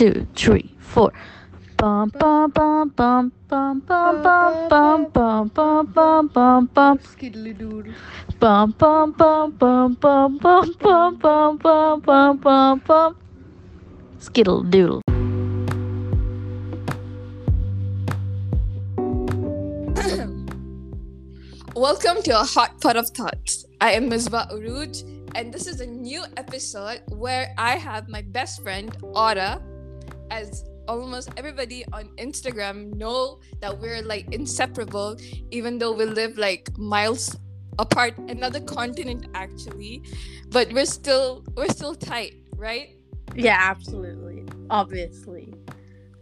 two, three, four. Bum bum bum bum bum bum bum bum bum bum bum bum bum Skiddly doodle. bum bum bum bum bum bum bum bum bum bum bum bum Skittle doodle. Welcome to a hot pot of thoughts. I am Misbah Uruj, and this is a new episode where I have my best friend Aura, as almost everybody on Instagram know that we're like inseparable, even though we live like miles apart, another continent actually, but we're still we're still tight, right? Yeah, absolutely. Obviously.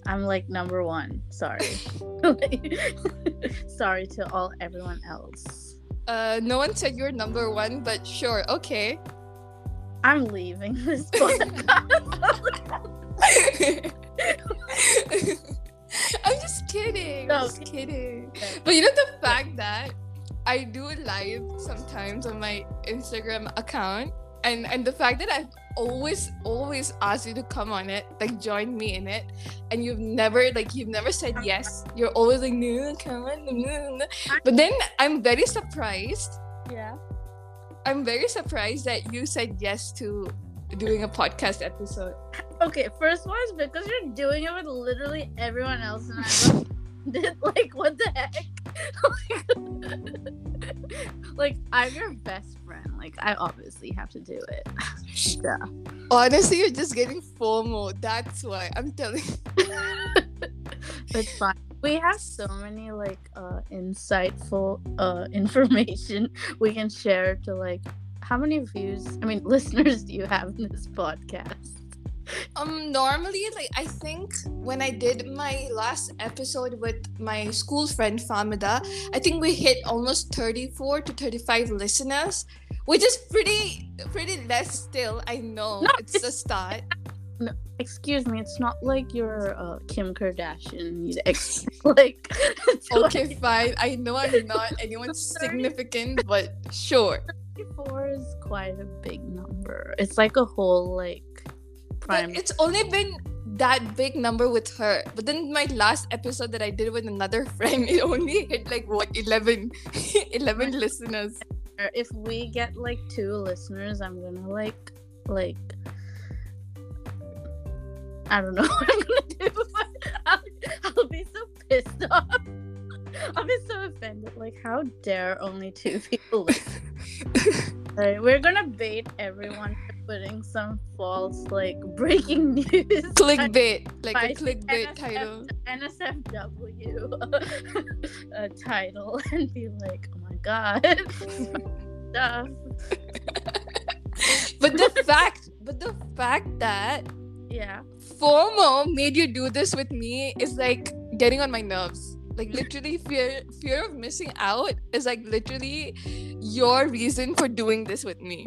I'm like number one. Sorry. Sorry to all everyone else. Uh, no one said you're number one, but sure, okay. I'm leaving this podcast. I'm just kidding. No. I'm just kidding. But you know the fact that I do live sometimes on my Instagram account, and and the fact that I've always always asked you to come on it, like join me in it, and you've never like you've never said yes. You're always like no, come on, no, no, no." But then I'm very surprised. yeah. I'm very surprised that you said yes to doing a podcast episode. Okay, first one is because you're doing it with literally everyone else, and I like, did like what the heck? like I'm your best friend. Like I obviously have to do it. yeah. Honestly, you're just getting FOMO. That's why I'm telling. It's fine. We have so many like uh insightful uh information we can share to like how many views I mean listeners do you have in this podcast? Um, normally, like I think when I did my last episode with my school friend Famida, I think we hit almost 34 to 35 listeners, which is pretty pretty less still. I know No, it's a start. No, excuse me, it's not like you're uh, Kim Kardashian. Ex- like Okay, fine. I know I'm not anyone significant, but sure. 34 is quite a big number. It's like a whole like But prime. it's only been that big number with her. But then my last episode that I did with another friend, it only hit like what 11, 11 listeners. If we get like two listeners, I'm gonna like like I don't know what I'm gonna do. But I'll, I'll be so pissed off. I'll be so offended. Like, how dare only two people listen? Alright, we're gonna bait everyone for putting some false like breaking news clickbait, like a clickbait NSF title. NSFW a title and be like, oh my god, stuff. But the fact, but the fact that Yeah, FOMO made you do this with me is like getting on my nerves. Like literally, fear fear of missing out is like literally your reason for doing this with me.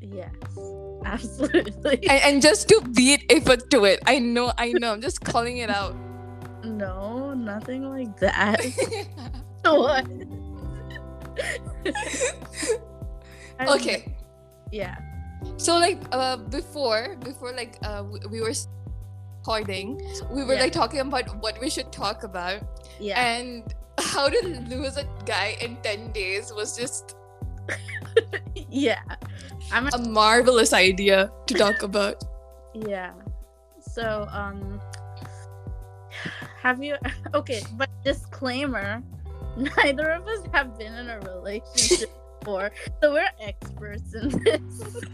yes, absolutely. and, and just to beat effort to it. I know, I know. I'm just calling it out. no, nothing like that. what? Okay. Yeah. so like uh before before like uh we, we were recording, we were Yeah. like talking about what we should talk about, Yeah. and how to lose a guy in ten days was just yeah. I'm a marvelous idea to talk about. Yeah. So, um, have you? Okay, but disclaimer: neither of us have been in a relationship before, so we're experts in this.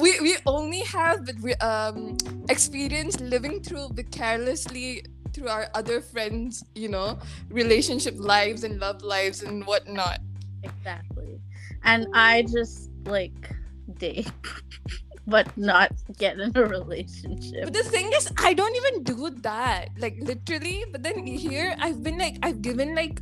We we only have um experience living through vicariously through our other friends you know relationship lives and love lives and whatnot exactly. And I just like date, but not get in a relationship. but the thing is i don't even do that like literally but then here i've been like i've given like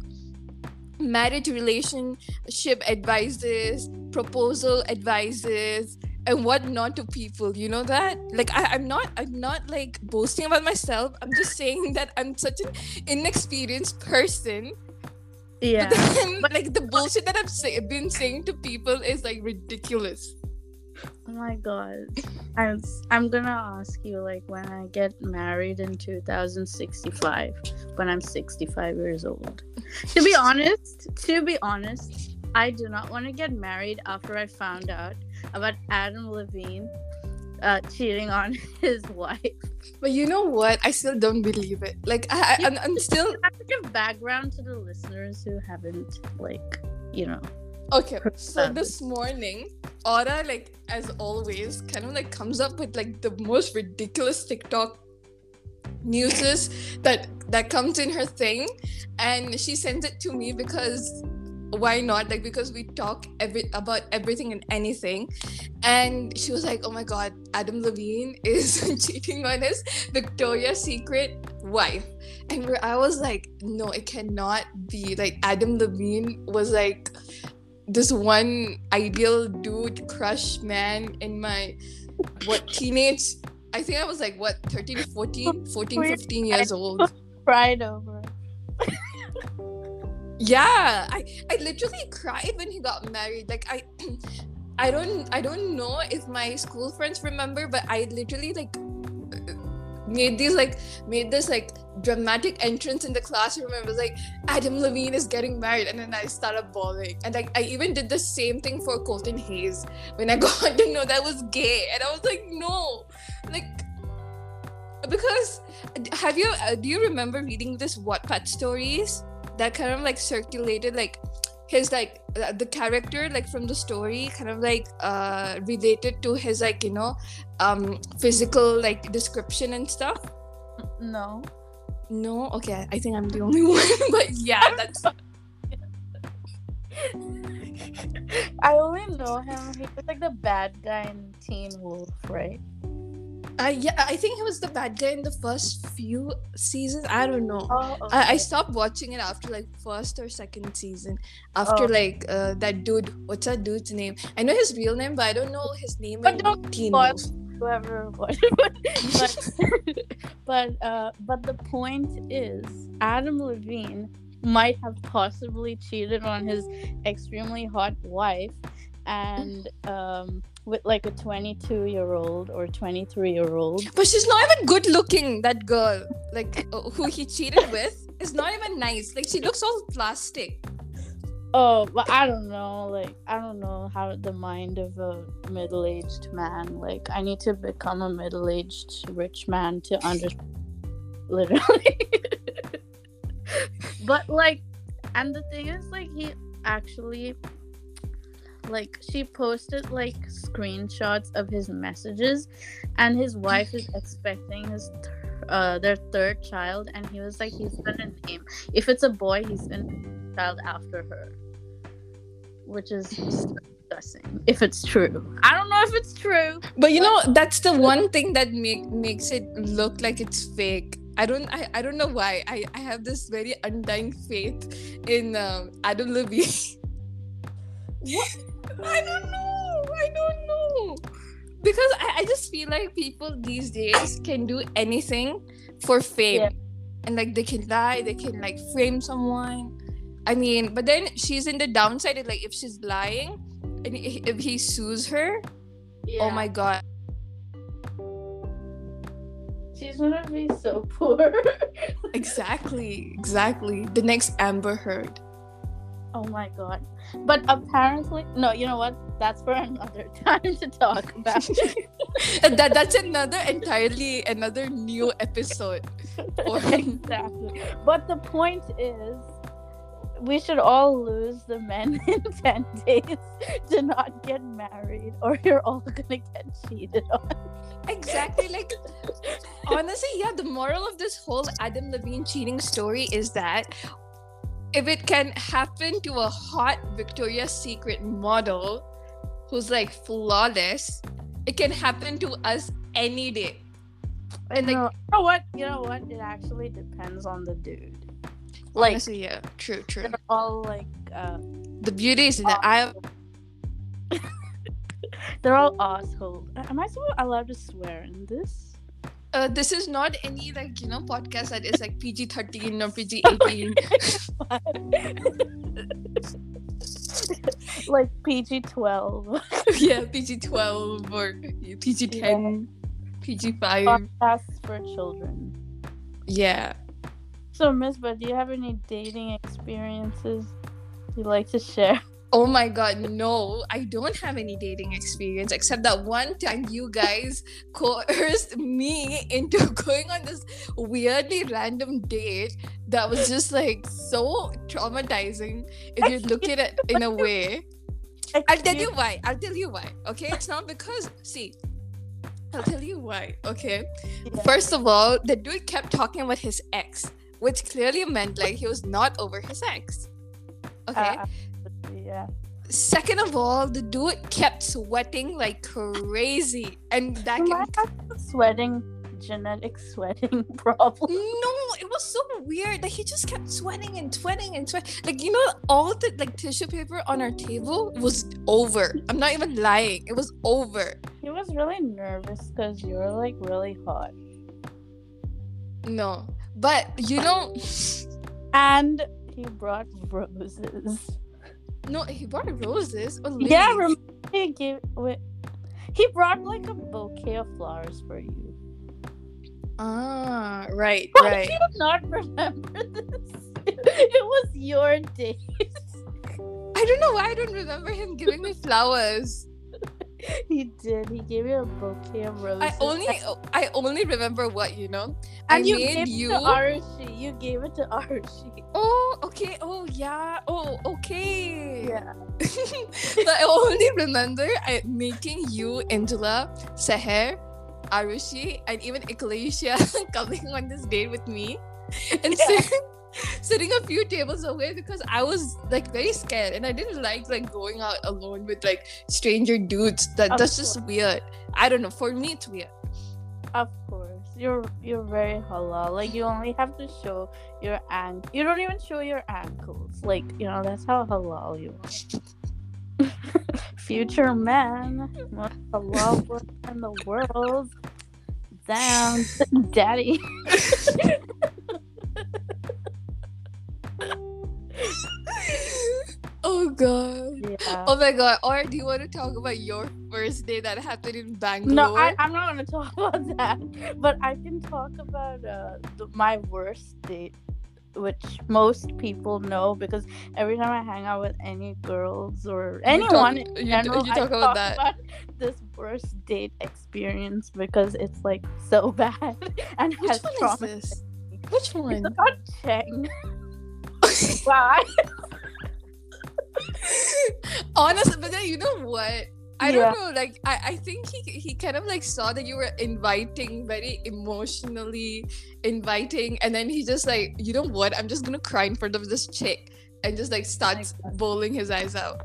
marriage relationship advices proposal advices and whatnot to people you know that like I, i'm not i'm not like boasting about myself i'm just saying that i'm such an inexperienced person Yeah. But then, like the bullshit that I've say, been saying to people is like ridiculous. Oh my god. I'm I'm gonna ask you like when I get married in 2065 when I'm 65 years old. To be honest, to be honest, I do not want to get married after I found out about Adam Levine uh, cheating on his wife. But you know what? I still don't believe it. Like I, I I'm, I'm still I have to give background to the listeners who haven't like you know. Okay, so this morning, Aura, like as always, kind of like comes up with like the most ridiculous TikTok newses that that comes in her thing, and she sends it to me because why not? Like because we talk every about everything and anything, and she was like, "Oh my God, Adam Levine is cheating on his Victoria's Secret wife," and I was like, "No, it cannot be." Like Adam Levine was like this one ideal dude crush man in my what teenage i think i was like what 13 14 14 15 years old Cried over. yeah i i literally cried when he got married like i i don't i don't know if my school friends remember but i literally like made these like made this like dramatic entrance in the classroom and was like adam levine is getting married and then i started bawling. And like i even did the same thing for colton haynes when i got to know that was gay and i was like no like because have you uh, do you remember reading this Wattpad stories that kind of like circulated like his like uh, the character like from the story kind of like uh related to his like you know um physical like description and stuff No. no okay i think i'm the only one but yeah that's I only know him. He was like the bad guy in Teen Wolf, right? Uh, yeah i think he was the bad guy in the first few seasons. I don't know. Oh, I, I stopped watching it after like first or second season. After Oh. like uh, that dude what's that dude's name? I know his real name but i don't know his name But don't spoil- whoever but but uh but the point is Adam Levine might have possibly cheated on his extremely hot wife and um with like a 22 year old or 23 year old But she's not even good looking, that girl. Like, uh, who he cheated with is not even nice. Like, she looks all plastic. oh but i don't know like i don't know how the mind of a middle-aged man like i need to become a middle-aged rich man to understand literally but like and the thing is like he actually like she posted like screenshots of his messages and his wife is expecting his th- uh their third child and he was like he's gonna name if it's a boy he's gonna name child after her which is disgusting if it's true i don't know if it's true But you know, that's the one thing that make makes it look like it's fake. I don't I, I don't know why. I, I have this very undying faith in um, Adam Levine. what? I don't know. I don't know. Because I, I just feel like people these days can do anything for fame. Yeah. And like they can lie, they can like frame someone. I mean, but then she's in the downside. Like if she's lying, and if he sues her, oh my god. she's gonna be so poor Exactly, exactly. The next Amber Heard. Oh my god. But apparently, no, you know what? That's for another time to talk about. That that's another entirely another new episode. Exactly. But the point is, we should all lose the men in 10 days to not get married, or you're all gonna get cheated on. exactly like honestly, yeah, the moral of this whole Adam Levine cheating story is that if it can happen to a hot Victoria's Secret model who's like flawless, it can happen to us any day. And like you know what? You know what? It actually depends on the dude. Like, honestly, yeah, true, true. they're all like, uh, The beauty is in the eye they're all assholes. Am I so allowed to swear in this? Uh, this is not any like you know podcast that is like PG thirteen or PG eighteen. like PG twelve. yeah, PG twelve or PG ten, PG five. Podcasts for children. Yeah. So, Miss, but do you have any dating experiences you like to share? Oh my god, no, I don't have any dating experience except that one time you guys coerced me into going on this weirdly random date that was just like so traumatizing if you look at it in a way. I'll tell you why. I'll tell you why. Okay, it's not because see, I'll tell you why. Okay, first of all, the dude kept talking about his ex, which clearly meant like he was not over his ex. Okay. Uh, yeah. Second of all, the dude kept sweating like crazy, and that You can might have a sweating, genetic sweating problem. No, it was so weird. Like he just kept sweating and sweating and sweating. Like you know, all the like tissue paper on our table was over. I'm not even lying. It was over. He was really nervous because you were like really hot. No, but you know, And he brought roses. No, he brought roses. Oh, Yeah, remember he gave wait, he brought like a bouquet of flowers for you. ah, right, Why right. do you not remember this? It was your date. I don't know why I don't remember him giving me flowers. he did. He gave you a bouquet of roses. I only, I only remember what you know. and I you made gave you. it to Arushi. You gave it to Arushi. Oh, okay. Oh, yeah. Oh, okay. Yeah. but I only remember I, making you, Angela, Seher, Arushi, and even Ecclesia coming on this date with me and Yeah. sitting, sitting a few tables away because I was like very scared and I didn't like like going out alone with like stranger dudes. That Of that's just weird. I don't know. For me, it's weird. Of course. You're you're very halal. Like you only have to show your ankle. You don't even show your ankles. Like, you know, that's how halal you are. Future man. Most halal woman in the world. Down, daddy. oh god. Yeah. Oh my god. Or do you want to talk about your first day that happened in Bangalore? No, I, I'm not gonna talk about that. But I can talk about uh, the, my worst date, which most people know because every time I hang out with any girls or anyone talk- in general, you I talk about that. this worst date experience because it's like so bad and Which has one is this? Which It's one? about Cheng. wow. Honestly, but then you know what? I Yeah. don't know. Like, I, I think he he kind of like saw that you were inviting, very emotionally inviting, and then he just like, you know what? I'm just gonna cry in front of this chick, and just like starts bowling his eyes out.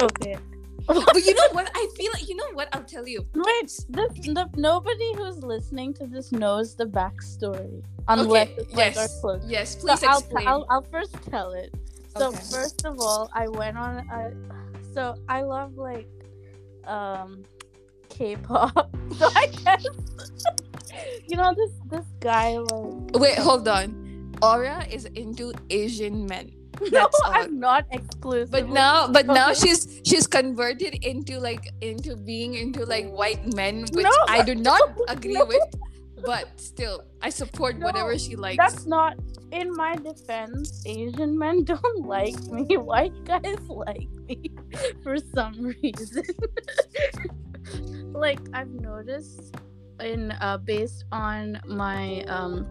Okay. But you know what? I feel like you know what? I'll tell you. Wait, this, the, nobody who's listening to this knows the backstory unless Okay, like yes, yes. So Please I'll, explain. I'll, I'll first tell it. So Okay. first of all, I went on. A, so I love like um K-pop. So I guess you know this this guy like. Wait, hold on. Aura is into Asian men. No, all. I'm not exclusive. But now, but now she's she's converted into like into being into like white men, which No, I do not no, agree no. with. But still, I support No, whatever she likes. That's not. In my defense, Asian men don't like me. White guys like me for some reason. like I've noticed in uh based on my um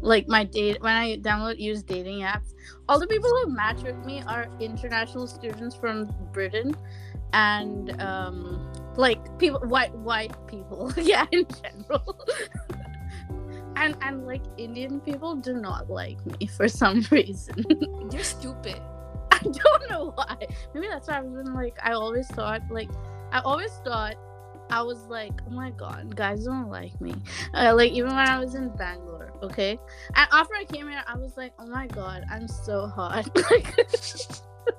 like my date when I download use dating apps, all the people who match with me are international students from Britain and um like people white white people. Yeah in general. And and like indian people do not like me for some reason. You're stupid. i don't know why. Maybe that's why i've been like i always thought like i always thought i was like oh my god guys don't like me. Uh, like even when i was in bangalore okay? And after i came here i was like oh my god i'm so hot. Like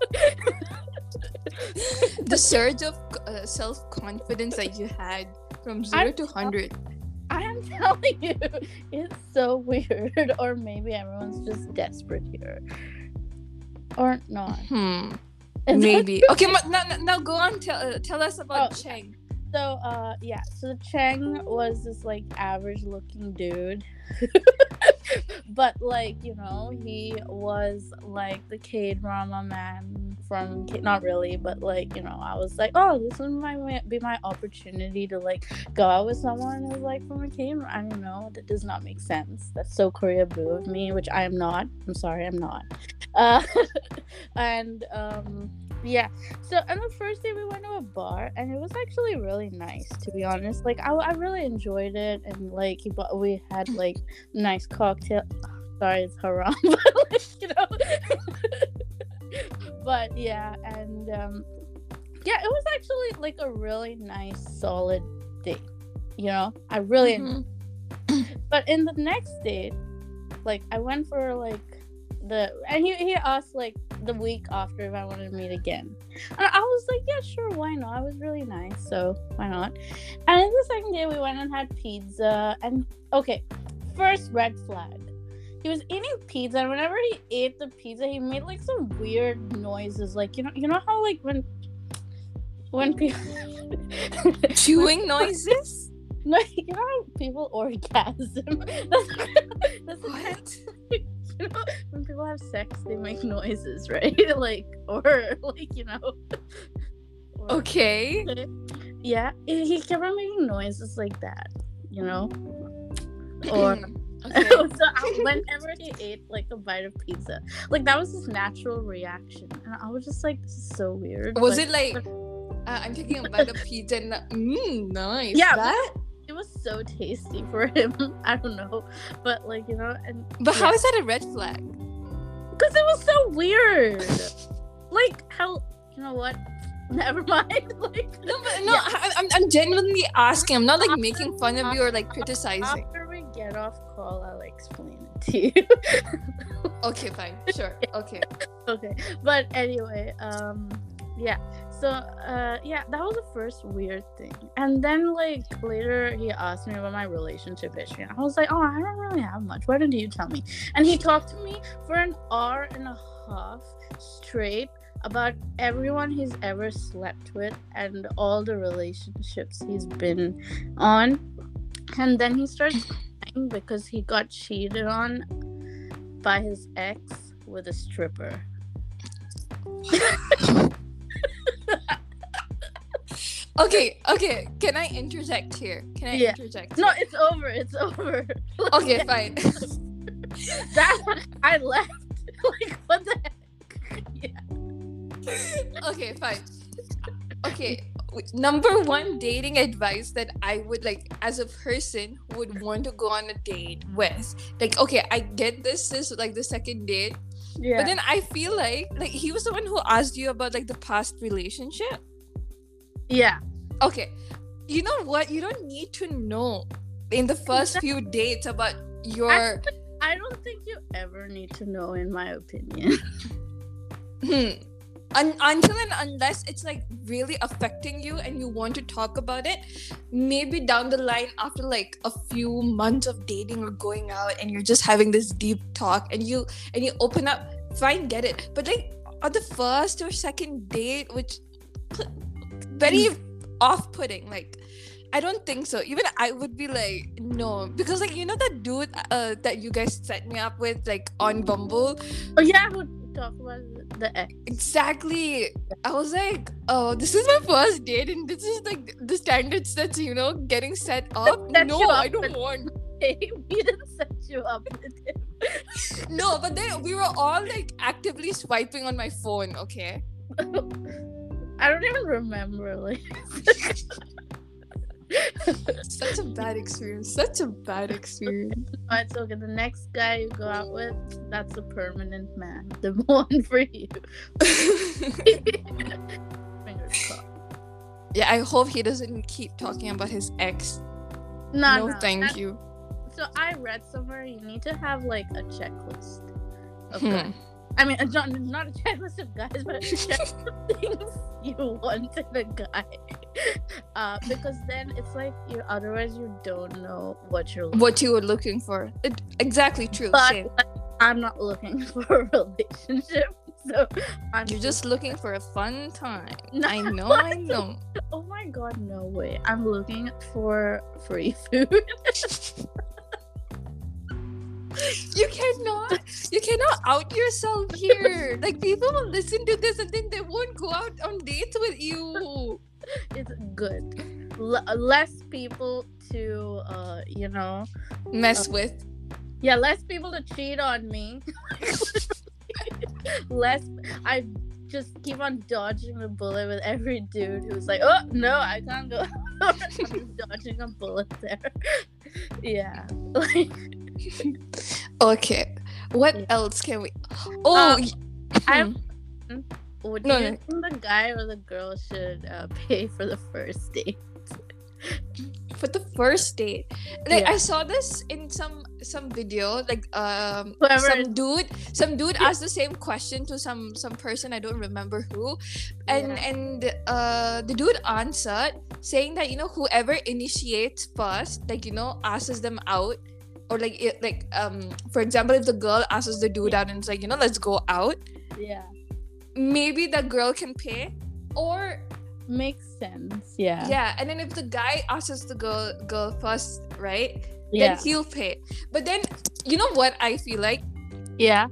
The surge of uh, self confidence that you had from 0 I'm to hundred. I am telling you, it's so weird. Or maybe everyone's just desperate here. Or not. Hmm. And Maybe. Okay, ma- now, now- now go on. Tell uh, tell us about Oh. Cheng. So uh yeah, so Cheng was this like average looking dude. but like, you know, he was like the K drama man from K- not really, but like, you know, I was like, oh, this would my be my opportunity to like go out with someone who's like from a K I don't know, that does not make sense. That's so Koreaboo of me, which I am not. I'm sorry, I'm not. Uh and um yeah. So and the first day we went to a bar and it was actually really nice to be honest. Like i, I really enjoyed it and like bought, we had like nice cocktail sorry it's haram but like, you know. But yeah and um yeah it was actually like a really nice solid date you know? I really Mhm. but in the next date, like I went for like the and he he asked like the week after if I wanted to meet again. And I was like, yeah, sure, why not? It was really nice, so why not? And then the second day we went and had pizza and okay, first red flag. He was eating pizza and whenever he ate the pizza he made like some weird noises like you know you know how like when when people Chewing noises. no, you know how people orgasm. That's, that's What? you know, when people have sex, they make noises, right? like, or like, you know. or- Okay. Yeah, he kept on making noises like that, you know. Or so I, whenever he ate like a bite of pizza, like that was his natural reaction, and I was just like, this is so weird. Was Like, it like uh, I'm taking a bite of pizza and mmm, nice. Yeah, That? It was so tasty for him. I don't know, but like you know, and But how Yeah. is that a red flag? because it was so weird. like how you know what? Never mind. like No, but no, Yeah. I, I'm, I'm genuinely asking. I'm not like making fun of you or like criticizing. after we get off call, I'll explain it to you. Okay, fine, sure, okay. okay, but anyway, um, yeah. So uh, yeah, that was the first weird thing, and then like later he asked me about my relationship history, and I was like, oh, I don't really have much. Why don't you tell me? And he talked to me for an hour and a half straight about everyone he's ever slept with and all the relationships he's been on. And then he starts crying because he got cheated on by his ex with a stripper. Okay, okay. Can I interject here? Can I Yeah. interject? No, here? it's over. It's over. Okay, fine. that I left. like what the heck? Yeah. okay, fine. Okay, number one dating advice that I would like as a person would want to go on a date with. Like, okay, I get this is like the second date, Yeah. but then I feel like like he was the one who asked you about like the past relationship. Yeah. Okay, you know what? You don't need to know in the first few dates about your. I don't think you ever need to know, in my opinion. Hmm. Un- until and unless it's like really affecting you and you want to talk about it maybe down the line after like a few months of dating or going out and you're just having this deep talk and you and you open up fine get it but like on the first or second date which very off-putting like I don't think so. Even I would be like, no, because like you know that dude uh, that you guys set me up with like on Bumble, oh yeah, who talk about the ex? Exactly. I was like, oh, this is my first date, and this is like the standards that's you know getting set up. Set no, up I don't with- want. we didn't set you up with him. No, but then we were all like actively swiping on my phone. Okay. I don't even remember. Like, Such a bad experience. Such a bad experience. Alright, so okay, the next guy you go out with, that's a permanent man. The one for you. Fingers crossed. yeah, I hope he doesn't keep talking about his ex. No, no, no, thank you. So I read somewhere you need to have like a checklist Okay. Hmm. I mean, not, not a checklist of guys, but a checklist of things you want in a guy. Uh, because then it's like you. Otherwise, you don't know what you're. looking What you were looking for. It, exactly true. But Same. I'm not looking for a relationship, so I'm You're just looking for a fun time. I know, I know. Oh my god, no way. I'm looking for free food. You cannot, you cannot out yourself here. Like people will listen to this and then they won't go out on dates with you. it's good. L- less people to uh, you know, Mess with. yeah, less people to cheat on me. less I just keep on dodging the bullet with every dude who's like, "Oh, no, I can't go." I'm just dodging a bullet there. yeah. Like Okay. What Yeah. else can we? Oh, Uh, y- I'm- hmm. Would No, you no. think the guy or the girl should uh, pay for the first date? for the first date. Like Yeah. I saw this in some some video. Like um Whoever some is- dude some dude asked the same question to some some person I don't remember who, and Yeah. and uh the dude answered saying that you know whoever initiates first, like you know asks them out. Or like it, like um for example if the girl asks the dude out and it's like you know let's go out Yeah. maybe the girl can pay or Makes sense. Yeah. yeah and then if the guy asks the girl girl first right Yeah. then he'll pay. But then, you know what I feel like? Yeah.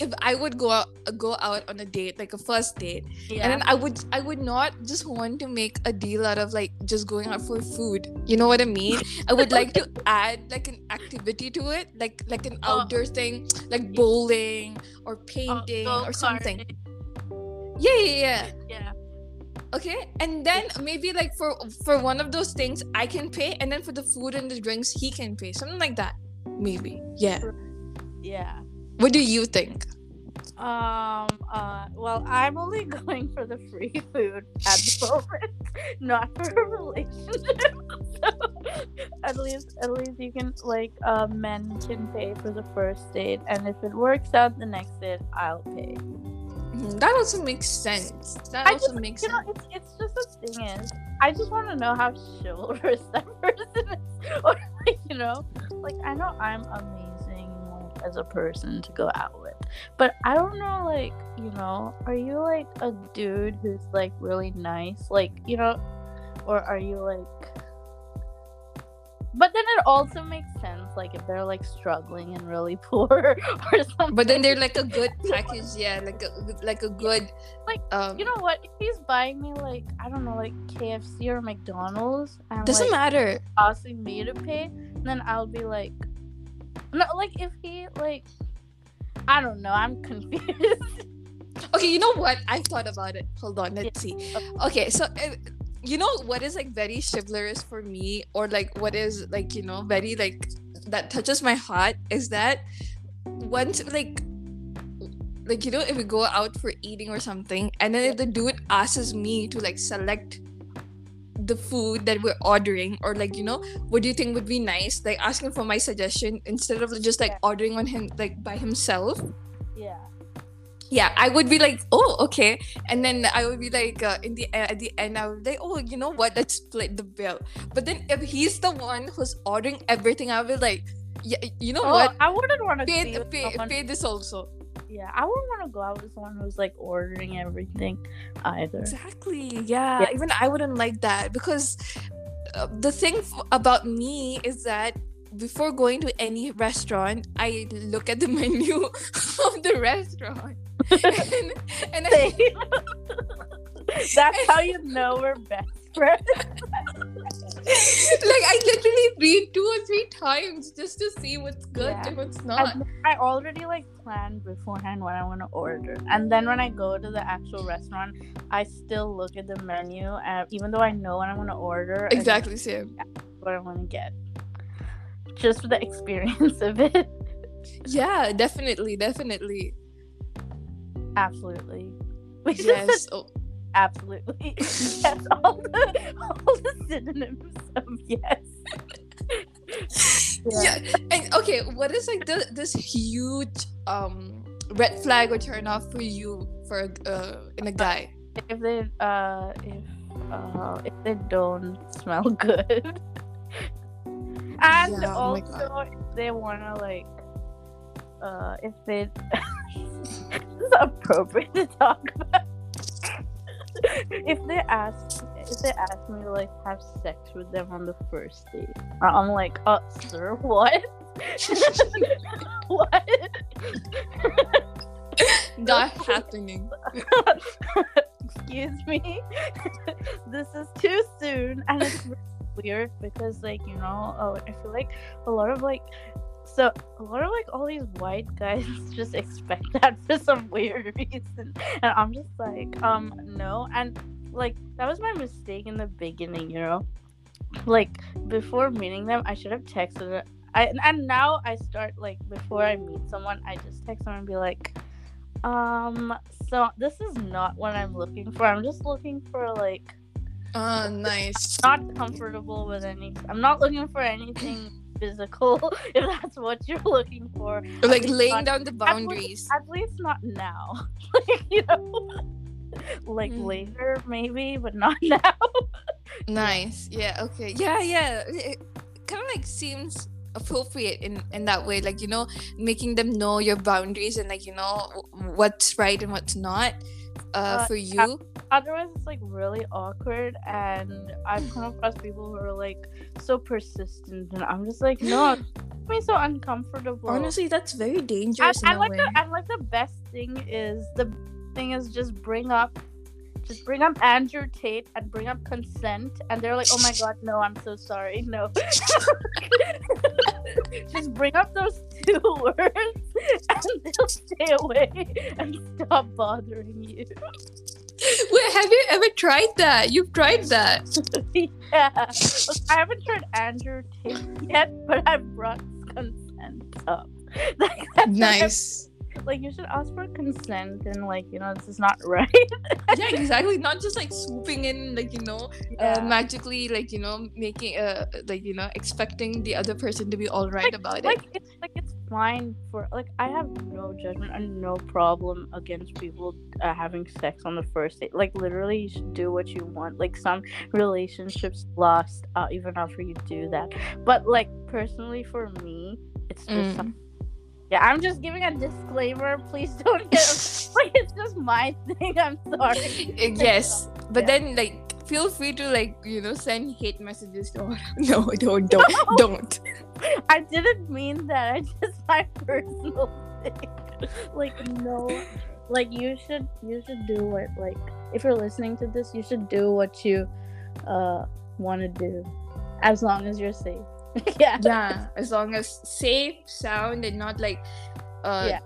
If I would go out, go out on a date, like a first date, Yeah. and then I would I would not just want to make a deal out of like just going out for food. You know what I mean? I would like to add like an activity to it, like like an Oh. outdoor thing, like bowling or Oh, painting or something. Yeah, yeah, yeah. Yeah. Okay, and then maybe like for for one of those things I can pay, and then for the food and the drinks he can pay, something like that. Maybe. Yeah. Yeah. What do you think? Um. Uh. Well, I'm only going for the free food at the moment, not for a relationship. so, at least, at least you can like, uh, men can pay for the first date, and if it works out the next date, I'll pay. Mhm, That also makes sense. That I also just- makes You know, it's, it's just the thing is, I just want to know how chivalrous that person is, or like, you know, like I know I'm amazing as a person to go out with, but I don't know, like, you know, are you like a dude who's like really nice, like, you know, or are you like? But then it also makes sense, like if they're like struggling and really poor or something. But then they're like a good package, yeah, like a like a good Like, um you know what? If he's buying me like I don't know, like KFC or McDonald's, and doesn't like, matter. asking me to pay, then I'll be like, no, like if he like, I don't know, I'm confused. Okay, you know what? I thought about it. Hold on, let's see. Okay, so uh, you know what is like very chivalrous for me, or like what is like you know very like that touches my heart is that once like like you know if we go out for eating or something, and then if the dude asks me to like select the food that we're ordering or like you know what do you think would be nice? Like asking for my suggestion instead of just like Yeah. ordering on him like by himself. Yeah, yeah i would be like oh okay. And then i would be like uh, in the at the end i would be like oh you know what? Let's split the bill. But then if he's the one who's ordering everything i would be like yeah you know oh, what? I wouldn't want to pay, pay, pay this also Yeah, I wouldn't want to go out with someone who's like ordering everything either. exactly yeah, Yeah. even i wouldn't like that because uh, the thing f- about me is that before going to any restaurant i look at the menu of the restaurant and, and I, That's how you know we're best friends. like I literally read two or three times just to see what's good Yeah. and what's not. And I already like planned beforehand what I want to order, and then when I go to the actual restaurant, I still look at the menu, and even though I know what I want to order. Exactly same. what I want to get, just for the experience of it. Yeah, definitely, definitely. Absolutely. We just said Yes. Oh, absolutely. yes, all the all the synonyms of yes. yeah. And okay, what is like the this huge um red flag or turn off for you for uh in a guy? If they uh if uh if they don't smell good. And Yeah, oh also if they wanna like uh if they is appropriate to talk about. If they ask, if they ask me to like have sex with them on the first date, I'm like, uh, sir, what? what? Not happening. Excuse me. this is too soon, and it's really weird because, like, you know, oh, I feel like a lot of like, so a lot of like all these white guys just expect that for some weird reason, and I'm just like, um, no, and like that was my mistake in the beginning, you know, like before meeting them, I should have texted. Them. I and now I start like before I meet someone, I just text them and be like um, so this is not what I'm looking for. I'm just looking for like Oh, nice. not comfortable with any I'm not looking for anything physical if that's what you're looking for. Or, like laying not- down the At least, boundaries. at least not now. like, you know. Like Mm. later maybe, but not now. Nice. Yeah. Okay. Yeah. Yeah. It kind of like seems appropriate in in that way. Like you know, making them know your boundaries and like you know what's right and what's not. Uh, Uh, for you. Otherwise it's like really awkward and I've come across people who are like so persistent and I'm just like, no, it makes me so uncomfortable. Honestly, that's very dangerous and like the and like the best thing is the thing is just bring up just bring up Andrew Tate and bring up consent and they're like, Oh my god, no, I'm so sorry. No. just bring up those two words and they'll stay away and stop bothering you. Wait, have you ever tried that? You've tried that. yeah. Look, I haven't tried Andrew Tate yet, but I've brought consent up. Like, that's what I'm- Nice. Like you should ask for consent and like you know this is not right. yeah, exactly. Not just like swooping in, like you know, uh, magically, like you know, making uh, like you know, expecting the other person to be all right about it. like it's like it's fine for like I have no judgment and no problem against people uh, having sex on the first date. Like literally, you should do what you want. Like some relationships last uh, even after you do that. But like personally, for me, it's just Mm. some- yeah. I'm just giving a disclaimer. Please don't get like it's just my thing. I'm sorry. Uh, yes, but Yeah. then like feel free to like you know send hate messages to her. No, don't, don't, No. don't. I didn't mean that. I just my personal thing. like no, like you should you should do what like if you're listening to this, you should do what you uh want to do, as long as you're safe. yeah. Yeah, as long as safe, sound, and not like uh Yeah.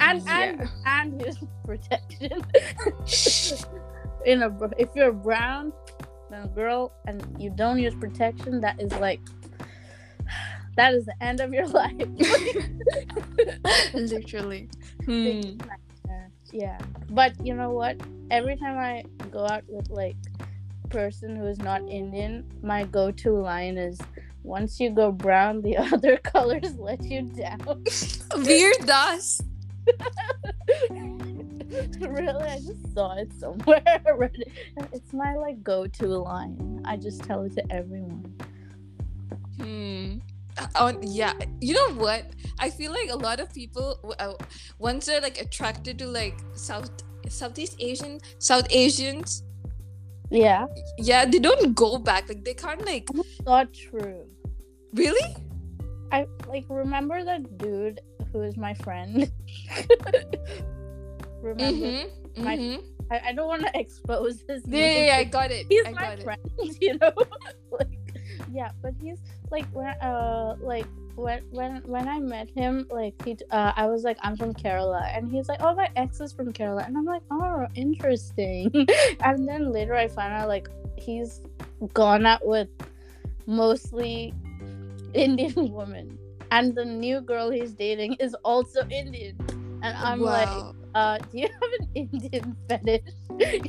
And Yeah. and and use protection. In a br- if you're brown, then girl, and you don't use protection, that is like that is the end of your life. literally. Hmm. Yeah, but you know what? Every time I go out with like person who is not Indian, my go-to line is once you go brown, the other colors let you down. Weird dust. really, I just saw it somewhere. It. It's my like go-to line. I just tell it to everyone. Hmm. On yeah, you know what? I feel like a lot of people, uh, once they're like attracted to like South Southeast Asian South Asians, Yeah, yeah, they don't go back. Like they can't like not true. Really. I like remember that dude who is my friend. remember? Mm-hmm. My- mm-hmm. I, I don't want to expose his Yeah, yeah, yeah, I got it. he's I my got it. friend, you know. like, yeah, but he's like when uh like when when when I met him, like he uh I was like I'm from Kerala, and he's like oh my ex is from Kerala, and I'm like oh interesting, and then later I find out like he's gone out with mostly Indian woman, and the new girl he's dating is also Indian, and I'm like uh, do you have an Indian fetish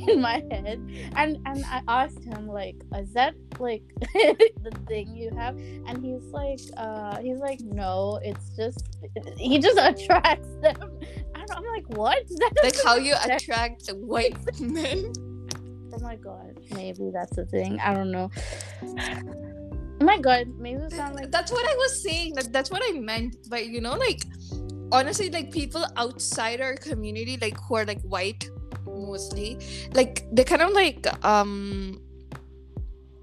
in my head? And and I asked him like, is that like the thing you have? And he's like, uh, he's like, no, it's just he just attracts them. And I'm like, what? That like how you sense. attract white men. Oh my god, maybe that's the thing. I don't know. Oh my god, maybe it sound like that's what I was saying. That that's what I meant. But you know, like honestly like people outside our community like who are like white mostly like they kind of like um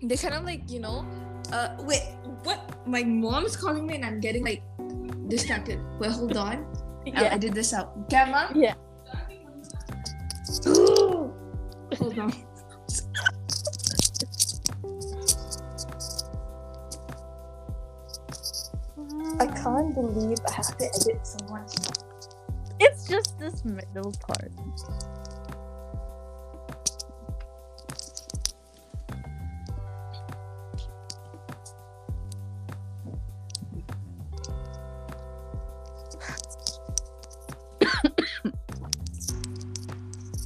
they kind of like you know uh wait what my mom is calling me and i'm getting like distracted wait hold on I, I did this out gamma Yeah. hold on can't believe i have to edit so much It's just this middle part.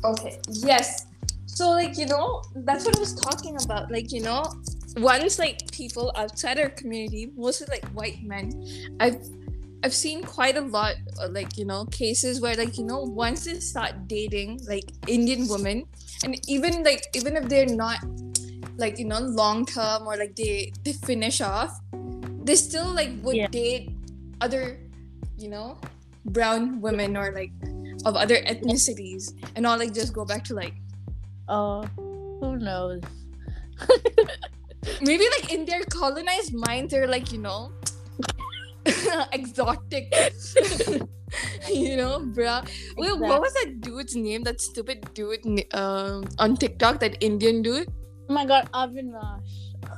Okay. Yes. So like you know that's what I was talking about. Like you know, once like people outside our community, mostly like white men, I've I've seen quite a lot uh, like you know cases where like you know once they start dating like Indian women, and even like even if they're not like you know long term or like they they finish off, they still like would Yeah. date other you know brown women or like of other ethnicities and all like just go back to like Oh, who knows? maybe like in their colonized minds, they're like you know exotic you know bruh Wait, what was that dude's name that stupid dude um on tiktok that indian dude Oh my god, Avinash.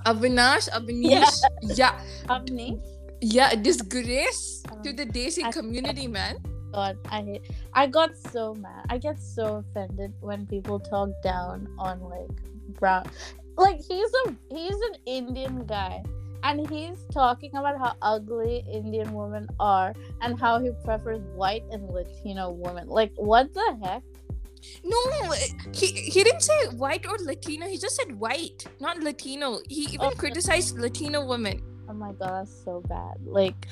avinash avinash yeah Avni? yeah disgrace to Um, the desi I- community man God, I hate. I got so mad. I get so offended when people talk down on like brown. Like he's a he's an Indian guy, and he's talking about how ugly Indian women are and how he prefers white and Latino women. Like what the heck? no he he didn't say white or latino he just said white not latino he even Oh. criticized latino women Oh my god, that's so bad. Like,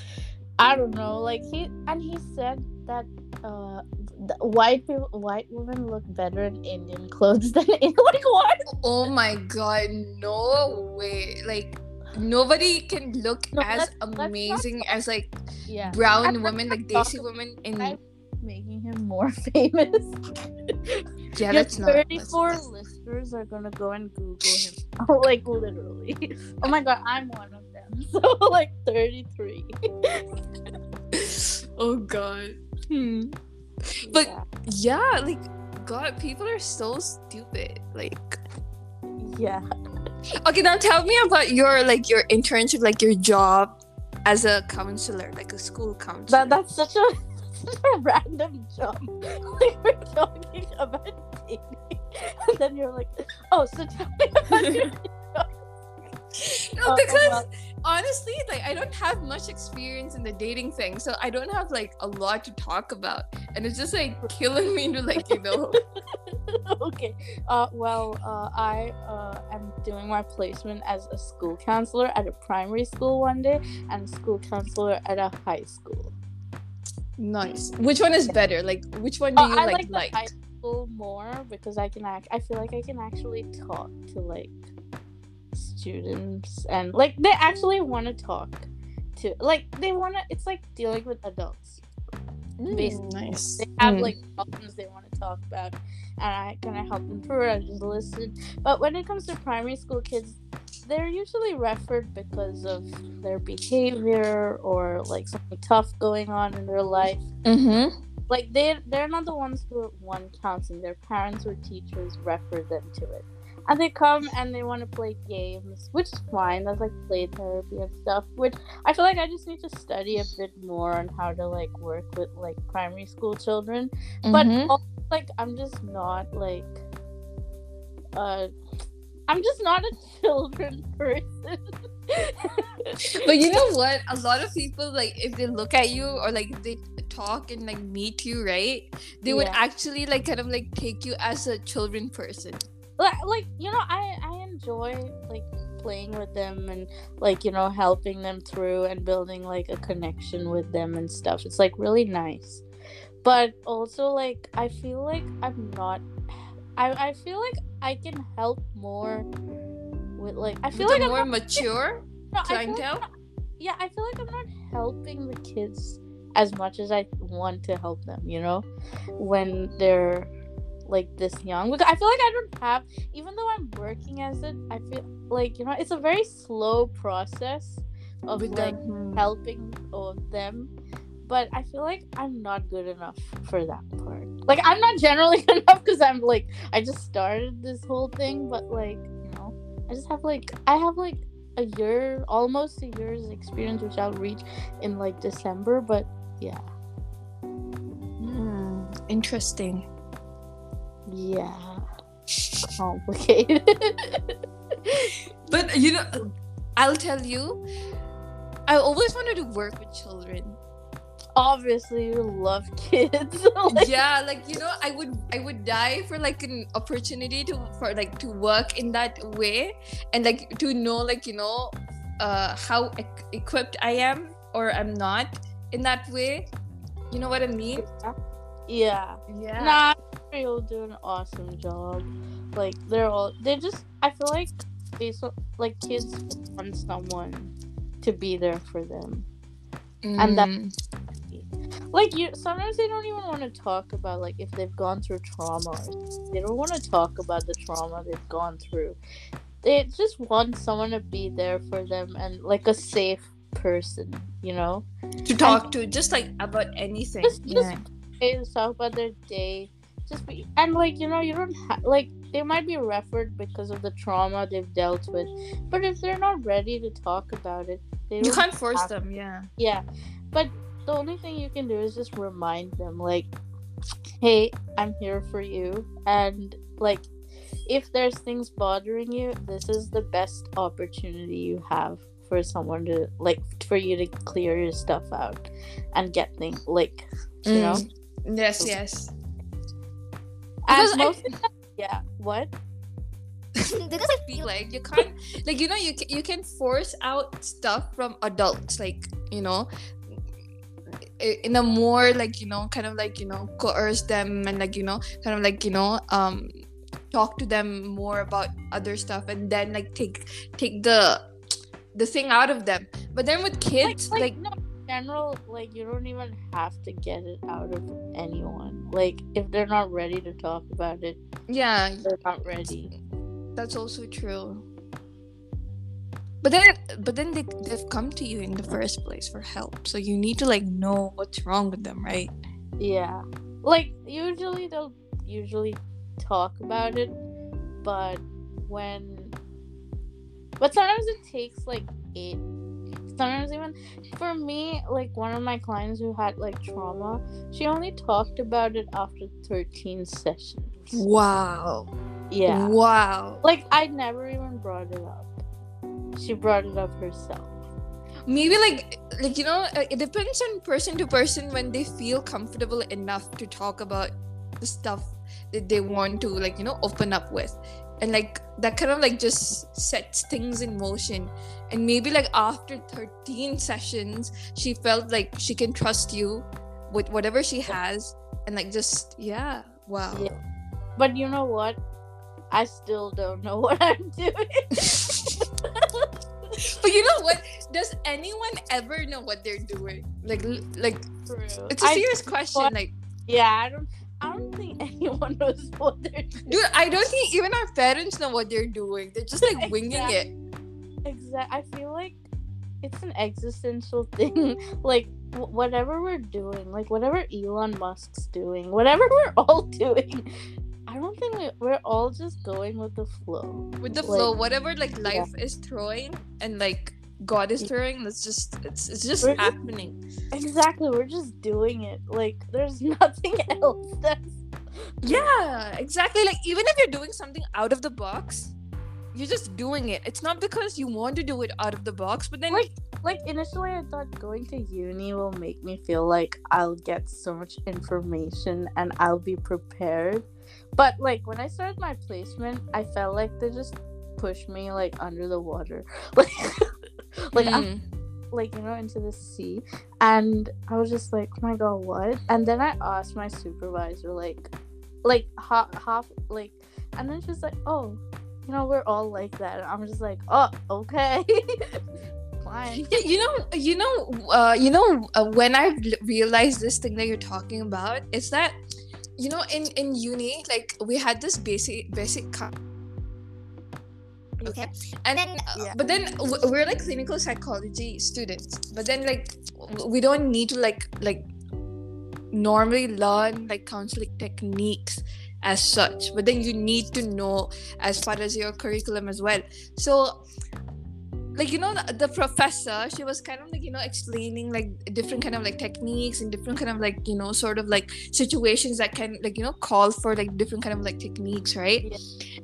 I don't know. Like he and he said that uh, the white people, white women look better in Indian clothes than in like what? Oh my god, no way. Like nobody can look No, as let's- let's not amazing as like Yeah, brown I'm women, like Desi women in I- making him more famous. Yeah, that's not that's- 34 listeners are gonna go and Google him. Oh, like literally. Oh my god, I'm one of them. So like 33. Oh god. Hmm. But- yeah. Yeah, like God, people are so stupid. Like yeah. Okay, now tell me about your like your internship, like your job as a counselor, like a school counselor. That that's such a such a random job Like we're talking about dating, and then you're like, "Oh, so tell me about your." no, Uh, because honestly, like I don't have much experience in the dating thing, so I don't have like a lot to talk about, and it's just like killing me to like you know. okay. Uh, well, uh, I uh, am doing my placement as a school counselor at a primary school one day, and school counselor at a high school. nice. Which one is better? Like, which one do Oh, you I like? like, Like, the high school more because I can act. I feel like I can actually talk to like students and like they actually want to talk to like they want to. It's like dealing with adults. Mm, basically. nice. They have Mm. like problems they want to talk about, and I kind of help them through it. I just listen. But when it comes to primary school kids, they're usually referred because of their behavior or like something tough going on in their life. Mm-hmm. Like they they're not the ones who want counseling. Their parents or teachers refer them to it. And they come and they want to play games, which is fine. That's like play therapy and stuff. Which I feel like I just need to study a bit more on how to like work with like primary school children. But Mhm. also, like I'm just not like uh I'm just not a children person. but you know what? A lot of people like if they look at you or like if they talk and like meet you, right? They would actually like kind of like take you as a children person. Like, you know i i enjoy like playing with them and like you know helping them through and building like a connection with them and stuff. It's like really nice. But also like i feel like i'm not i i feel like i can help more with like i feel With like I'm more not, mature no, like. Yeah i feel like i'm not helping the kids as much as I want to help them, you know, when they're like this young. Because I feel like I don't have, even though I'm working as it, I feel like you know it's a very slow process of With like them. Hmm. helping of them. But I feel like I'm not good enough for that part. Like I'm not generally good enough because I'm like I just started this whole thing, but like you know, I just have like I have like a year, almost a year's experience, which I'll reach in like December. But yeah, Hmm, interesting. Yeah, complicated. But you know, I'll tell you, I always wanted to work with children. Obviously, you love kids. like, yeah, like you know, I would I would die for like an opportunity to for like to work in that way and like to know like you know, uh, how e- equipped I am or I'm not in that way. You know what I mean? yeah. Yeah. Nah, you'll do an awesome job. Like they're all they just I feel like they so like kids want someone to be there for them. and that- Mm. Like you sometimes they don't even want to talk about like if they've gone through trauma. They don't want to talk about the trauma they've gone through. They just want someone to be there for them and like a safe person, you know? to talk to just like about anything. Just- just- yeah. They just talk about their day. Just be and like you know you don't have like they might be referred because of the trauma they've dealt with, but if they're not ready to talk about it, they You can't force them, yeah. Yeah, but the only thing you can do is just remind them, like, hey, I'm here for you, and like, if there's things bothering you, this is the best opportunity you have for someone to like for you to clear your stuff out and get things like you know. Mm. Yes, yes. Because most yeah, what? because I feel like you can't, like you know, you you can force out stuff from adults, like you know, in a more like you know, kind of like you know, coerce them and like you know, kind of like you know, um, talk to them more about other stuff, and then like take take the the thing out of them. But then with kids, like, like, like no general like you don't even have to get it out of anyone. Like if they're not ready to talk about it yeah, they're not ready. That's also true. But then, but then they they've come to you in the first place for help, so you need to like know what's wrong with them, right? yeah. Like usually they'll usually talk about it but when but sometimes it takes like eight sometimes even for me like one of my clients who had like trauma she only talked about it after 13 sessions Wow. yeah Wow. Like I never even brought it up. She brought it up herself. Maybe like like you know, uh, it depends on person to person when they feel comfortable enough to talk about the stuff that they want to like you know open up with. And like that kind of like just sets things in motion. And maybe like after 13 sessions, she felt like she can trust you with whatever she has and like just yeah wow Yeah. But you know what? I still don't know what I'm doing. but you know what does anyone ever know what they're doing like like True. it's a serious question what- like yeah, I don't. I don't think anyone knows what they're doing. dude i don't think even our parents know what they're doing they're just like winging it Exact. I feel like it's an existential thing. like w- whatever we're doing, like whatever Elon Musk's doing, whatever we're all doing. I don't think we, we're all just going with the flow. with the Like, flow whatever like life is throwing and like god is throwing that's just it's, it's just We're just- happening Exactly, we're just doing it. Like there's nothing else that's yeah exactly like even if you're doing something out of the box you're just doing it it's not because you want to do it out of the box but then like like initially I thought going to uni will make me feel like I'll get so much information and I'll be prepared. But like when I started my placement, I felt like they just pushed me like under the water. Like like I'm Mm. like you know into the sea and I was just like, "Oh my god, what?" And then I asked my supervisor like like half, half like and then she's like, "Oh, you know, we're all like that." And I'm just like, "Oh, okay." fine. you know you know uh, you know uh, when i realized this thing that you're talking about is that you know in in uni like we had this basic basic co- okay. And then uh, Yeah. but then we're like clinical psychology students but then like we don't need to like like normally learn like counseling techniques as such but then you need to know as far as your curriculum as well. So like you know the, the professor she was kind of like you know explaining like different kind of like techniques and different kind of like you know sort of like situations that can like you know call for like different kind of like techniques right? Yeah.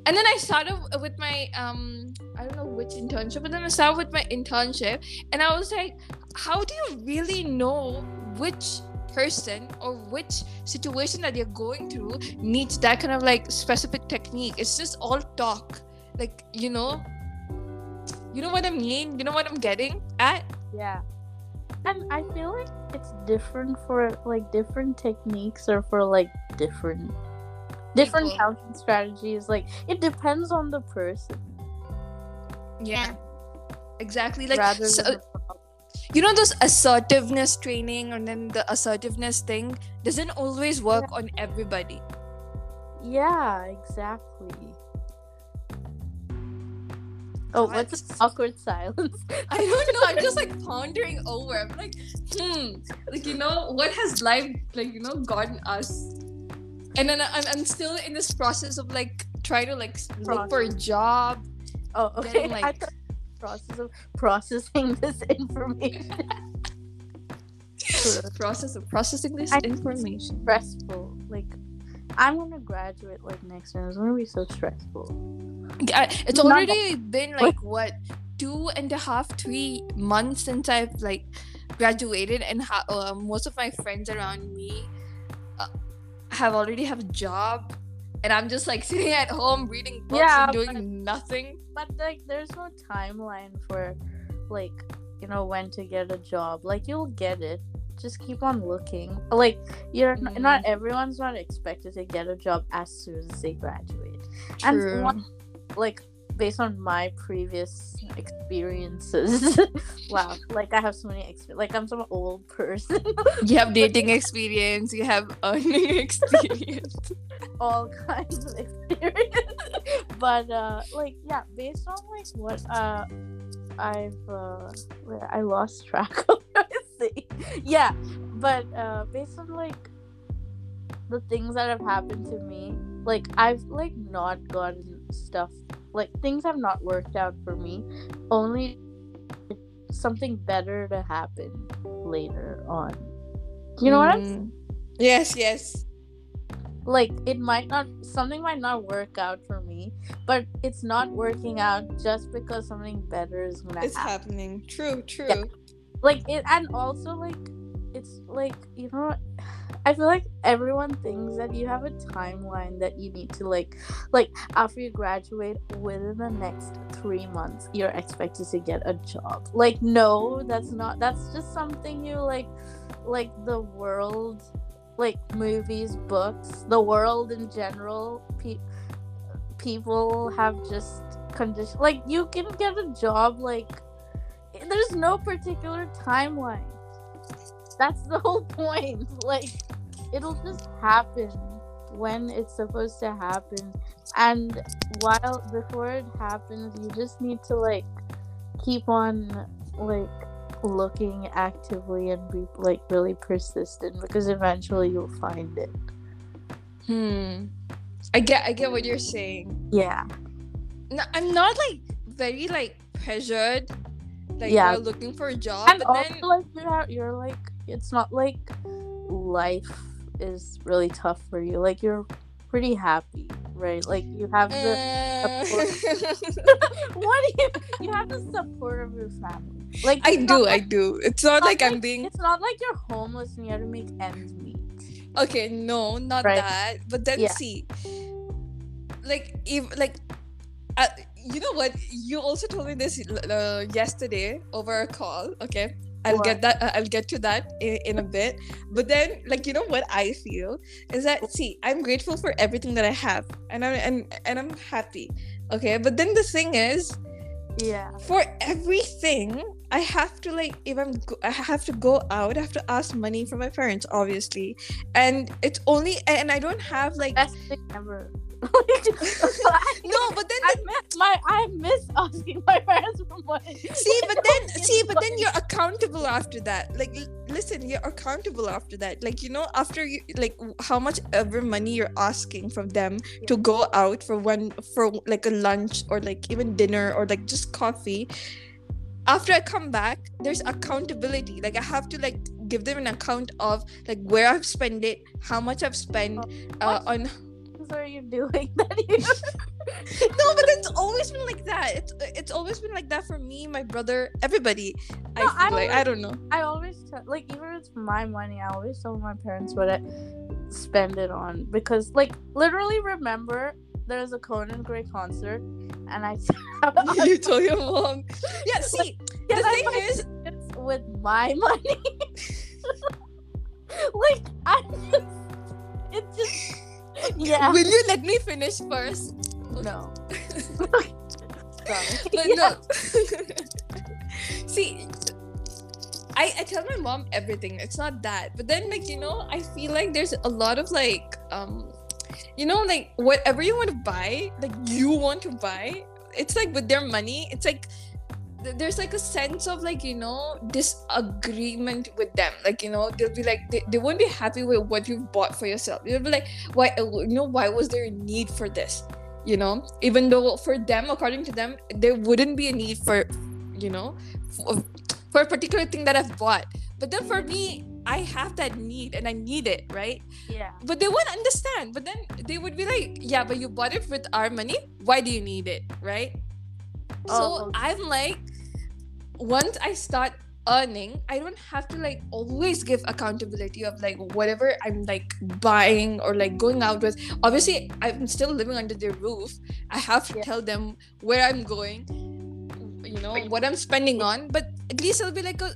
and then i started with my um i don't know which internship but then i started with my internship and i was like how do you really know which person or which situation that you're going through needs that kind of like specific technique? It's just all talk like you know you know what I mean? You know what I'm getting at? Yeah. And I feel like it's different for like different techniques or for like different different People. counting strategies. Like it depends on the person. Yeah. Exactly. Like rather so- than you know those assertiveness training and then the assertiveness thing doesn't always work on everybody. Yeah, exactly. Oh, what's What? this awkward silence? I don't know. I'm just like pondering over. I'm like, hmm, like you know, what has life like you know gotten us? And then I'm, I'm still in this process of like trying to like look for a job. Oh, okay. Getting, like- process of processing this information. process of processing this I- information. stressful. Like I'm gonna graduate like next year. It's gonna be so stressful. Yeah, it's Not already been like what two and a half, three months since I've like graduated, and ha- uh, most of my friends around me uh, have already have a job, and I'm just like sitting at home reading books Yeah, and doing but- nothing. But like there's no timeline for like, you know, when to get a job. Like you'll get it. Just keep on looking. Like you're Mm. not everyone's not expected to get a job as soon as they graduate. And True. one- like based on my previous experiences wow like i have so many experiences like i'm some old person You have dating experience. You have earning experience. all kinds of experience but uh like yeah based on like what uh i've uh i lost track of say. yeah but uh based on like the things that have happened to me like i've like not gotten stuff like things have not worked out for me only something better to happen later on you know what i'm Mm. Yes, yes. like it might not something might not work out for me but it's not working out just because something better is gonna It's happen happening. True, true. Yeah. Like it and also like it's like you know i feel like everyone thinks that you have a timeline that you need to like like after you graduate within the next three months you're expected to get a job. Like no that's not that's just something you like like the world like movies books the world in general pe- people have just condition like you can get a job like there's no particular timeline that's the whole point like it'll just happen when it's supposed to happen and while before it happens you just need to like keep on like looking actively and be like really persistent because eventually you'll find it Hmm. I get I get what you're saying. yeah No, I'm not like very like pressured. Like Yeah. you're looking for a job, and but then like you have you're like it's not like life is really tough for you like you're pretty happy right like you have the uh, what do you you have the support of your family like I not do, I do. It's not it's like not I'm being it's not like you're homeless and you have to make ends meet okay. No, not Right. that. But then Yeah. see, like if like, uh, you know what? You also told me this uh, yesterday over a call. Okay. I'll What? get that. Uh, I'll get to that in, in a bit. But then, like you know, what I feel is that see, I'm grateful for everything that I have, and I'm and and I'm happy. Okay, but then the thing is, yeah for everything I have to like if I'm go- I have to go out, I have to ask money from my parents, obviously, and it's only and I don't have like Best thing ever. no, but then I miss my I miss asking my parents for money. see, but then see, but then you're accountable after that. Like, listen, you're accountable after that. Like, you know, after you like how much ever money you're asking from them to go out for one for like a lunch or like even dinner or like just coffee. After I come back, there's accountability. Like I have to like give them an account of like where I've spent it, how much I've spent uh, on Are you doing that you no, but it's always been like that. It's it's always been like that for me, my brother, everybody. I No, feel I like I don't know. I always tell, like even if it's my money, I always tell my parents what I spend it on because like literally remember there's a Conan Gray concert and I you told your mom. Yeah, see, Yeah, the thing is, with my money. like I just it just yeah will you let me finish first? no. But no. see, I I tell my mom everything. It's not that, but then like you know, I feel like there's a lot of like um, you know, like whatever you want to buy, like you want to buy. It's like with their money. It's like there's like a sense of like you know disagreement with them. Like you know they'll be like they, they won't be happy with what you've bought for yourself. They'll be like why uh, you know why was there a need for this? You know even though for them according to them there wouldn't be a need for you know for, for a particular thing that i've bought. But then for me i have that need and i need it right? Yeah. but they won't understand. But then they would be like yeah but you bought it with our money. Why do you need it? Right? So Oh, okay. i'm like once i start earning i don't have to like always give accountability of like whatever i'm like buying or like going out with obviously i'm still living under their roof i have to Yeah. tell them where i'm going you know what i'm spending on but at least it'll be like a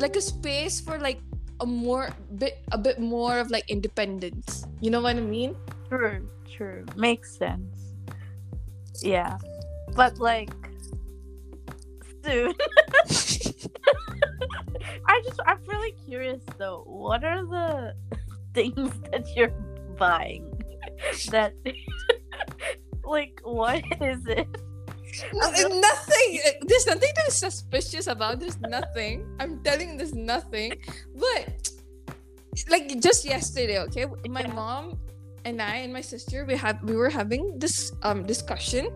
like a space for like a more bit a bit more of like independence you know what i mean True, true. Makes sense. Yeah. But like soon. I just I'm really curious though. What are the things that you're buying that like what is it? No, nothing. There's nothing to be suspicious about. There's nothing. I'm telling you, there's nothing. But like just yesterday, okay, my Yeah. mom and I and my sister we have we were having this um discussion,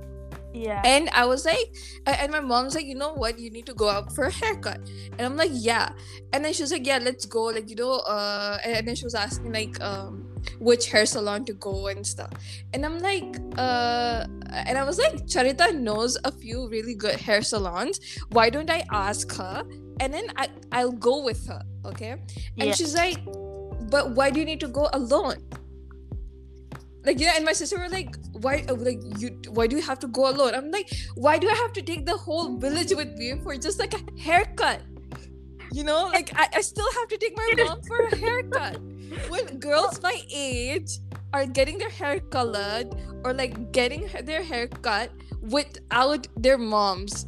Yeah. and I was like, and my mom's like, you know what, you need to go out for a haircut, and I'm like, yeah, and then she was like, yeah, let's go, like you know, uh, and then she was asking like um which hair salon to go and stuff. And I'm like, uh, and I was like, Charita knows a few really good hair salons. Why don't I ask her? And then I, I'll go with her, okay? And Yeah. she's like, but why do you need to go alone? Like yeah, and my sister were like, why? uh, Like you, why do you have to go alone? I'm like, why do I have to take the whole village with me for just like a haircut? You know, like I, I still have to take my mom for a haircut when girls my age are getting their hair colored or like getting their hair cut without their moms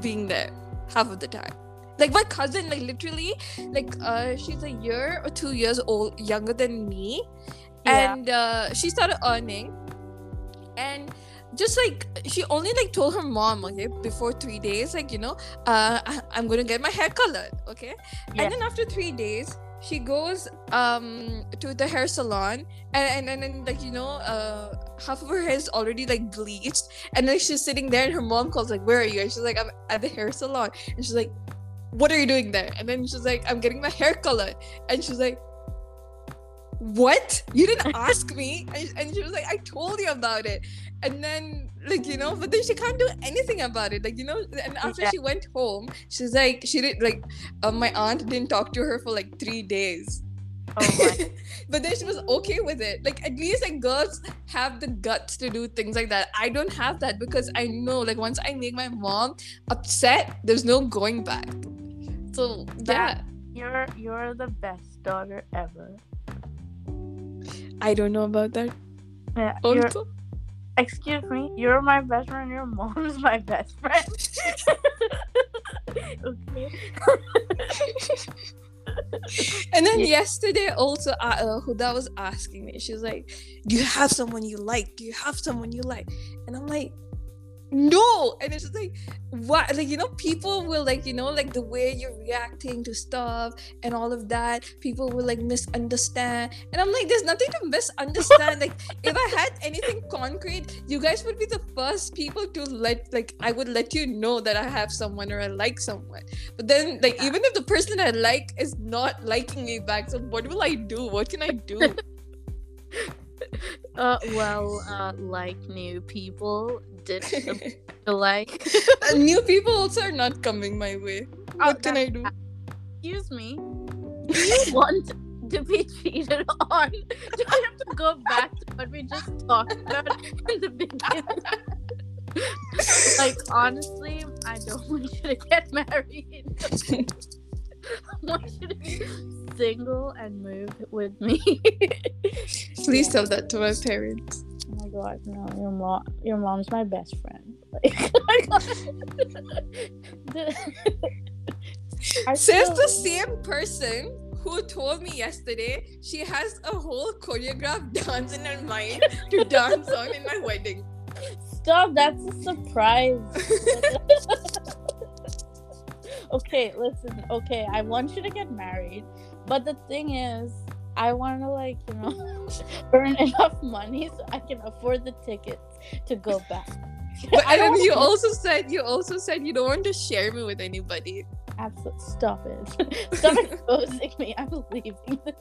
being there half of the time like my cousin like literally like uh she's a year or two years old younger than me Yeah. and uh she started earning. And just like she only like told her mom okay before three days like you know uh I- i'm gonna get my hair colored okay? Yeah. and then after three days she goes um to the hair salon. And and, and then like you know uh half of her hair is already like bleached. And then she's sitting there and her mom calls like where are you? And she's like i'm at the hair salon. And she's like what are you doing there? And then she's like i'm getting my hair colored. And she's like what? You didn't ask me? And, and she was like i told you about it. And then like you know but then she can't do anything about it. Like you know and after Yeah. she went home she's like she did like uh, my aunt didn't talk to her for like three days. Oh my. But then she was okay with it. Like at least like girls have the guts to do things like that. I don't have that because i know like once i make my mom upset there's no going back. So yeah. you're you're the best daughter ever. I don't know about that Yeah. Also excuse me, you're my best friend, your mom's my best friend. okay. And then Yeah. yesterday also uh, uh, Huda was asking me, she was like, Do you have someone you like? Do you have someone you like? And I'm like, no. And it's just like what like you know people will like you know like the way you're reacting to stuff and all of that people will like misunderstand. And i'm like there's nothing to misunderstand. Like if i had anything concrete you guys would be the first people to let like i would let you know that i have someone or i like someone. But then like Yeah. even if the person i like is not liking me back so what will i do? What can i do Uh, well, uh, like new people did like. Uh, new people also are not coming my way what can i do Excuse me. Do you want to be cheated on? Do I have to go back to what we just talked about in the beginning? like honestly, I don't want you to get married. I want you to be single and move with me. Please Yeah. tell that to my parents. Oh my god, no, your mom your mom's my best friend. Like, my god. The- I Says feel- the same person who told me yesterday she has a whole choreographed dance in her mind to dance on in my wedding. Stop, that's a surprise. okay, listen, okay, I want you to get married, but the thing is, I want to, like, you know, earn enough money so I can afford the tickets to go back. But I and then you also said you also said you don't want to share me with anybody. Absolutely, stop it. Stop exposing me. I'm leaving this.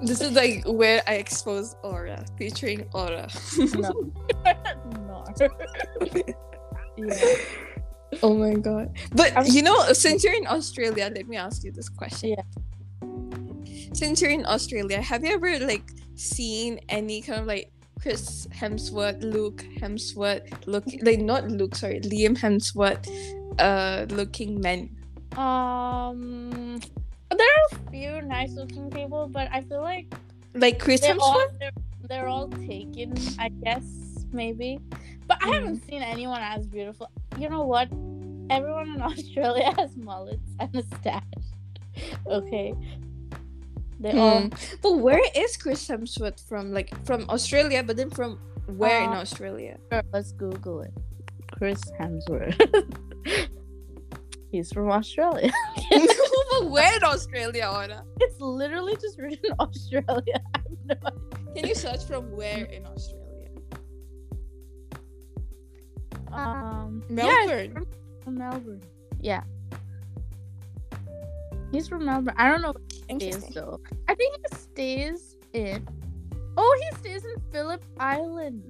This is like where I expose Aura, featuring Aura. No. no. yeah. Oh my god. But I'm- you know, since you're in Australia, let me ask you this question. Yeah. Since you're in Australia, have you ever like seen any kind of like Chris Hemsworth, Luke Hemsworth look like not Luke, sorry, Liam Hemsworth uh looking men? Um, there are a few nice looking people, but I feel like Like Chris they're all Hemsworth? they're, they're all taken. I guess maybe, I haven't seen anyone as beautiful. You know what? Everyone in Australia has mullets and a stash. Okay, they all. Hmm. But where is Chris Hemsworth from? Like from Australia, but then from where in Uh, Australia? Let's Google it. Chris Hemsworth. He's from Australia. but where in Australia, Aura? It's literally just written Australia. I have no idea. Can you search from where in Australia? Um, yeah, Melbourne. from Melbourne. Yeah. He's from Melbourne. I don't know where he stays Interesting. though. I think he stays in. Oh, he stays in Phillip Island.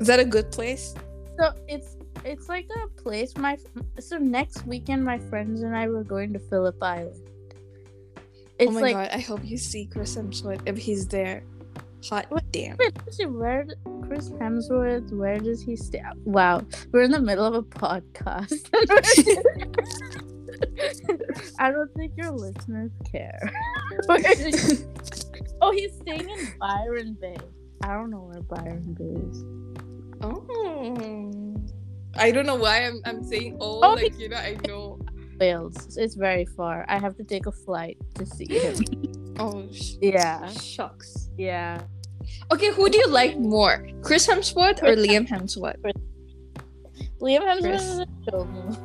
Is that a good place? So it's it's like a place my so next weekend my friends and I were going to Phillip Island. It's oh my like god, I hope you see Chris Hemsworth if he's there. Hot damn. where Chris Hemsworth? Where does he stay? Wow, we're in the middle of a podcast. I don't think your listeners care. Oh, he's staying in Byron Bay. I don't know where Byron Bay is. Oh. I don't know why I'm I'm saying oh, Oh, like you know I know. Wales. It's very far. I have to take a flight to see him. Oh sh- yeah, shucks. yeah. Okay, who do you like more? Chris Hemsworth or Liam Hemsworth? Liam Hemsworth Chris. is a show.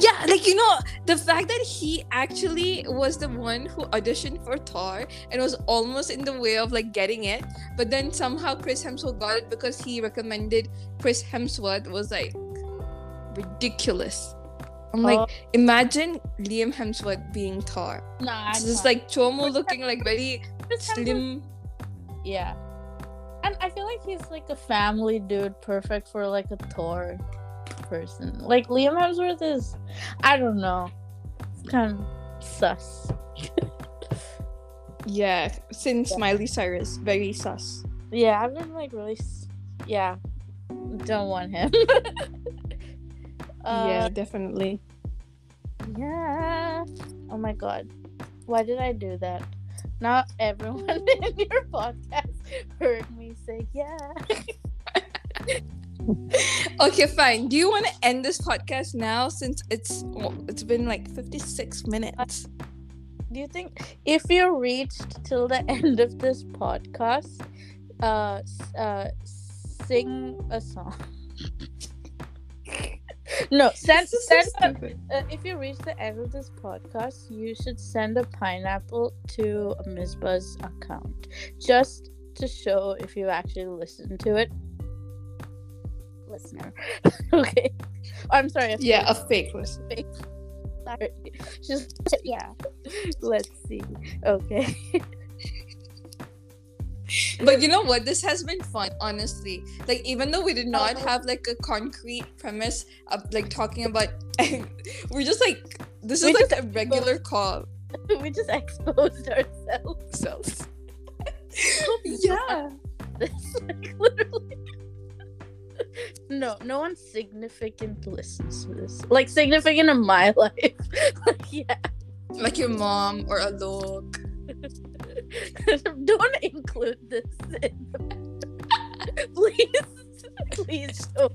Yeah, like you know, the fact that he actually was the one who auditioned for Thor and was almost in the way of like getting it, but then somehow Chris Hemsworth got it because he recommended Chris Hemsworth was like ridiculous. I'm like, Oh. imagine Liam Hemsworth being Thor. Nah, It's just like Chomo looking like very slim. Yeah. And I feel like he's like a family dude, perfect for like a tour person. Like Liam Hemsworth is, I don't know, it's kind of sus. Yeah, since Yeah. Miley Cyrus, very sus. Yeah, I've been like really, yeah, don't want him. yeah, uh, definitely. yeah. Oh my god, why did I do that? Not everyone in your podcast heard me say yeah. okay, fine. Do you want to end this podcast now since it's well, it's been like 56 minutes? Do you think if you reached till the end of this podcast, uh, uh, sing a song? No, send is so send a, uh, if you reach the end of this podcast, you should send a pineapple to Ms. Buzz account just to show if you actually listened to it. Listener, okay. I'm sorry. Yeah, a fake listen. Sorry. Just yeah. Let's see. Okay. But you know what? This has been fun, honestly. Like even though we did not uh-huh. have like a concrete premise of like talking about, we're just like this is We like just a regular call. we just exposed ourselves. Yeah. This like literally. No, no one significant listens to this. Like significant in my life. like yeah. like your mom or Alok. don't include this in the please. Please don't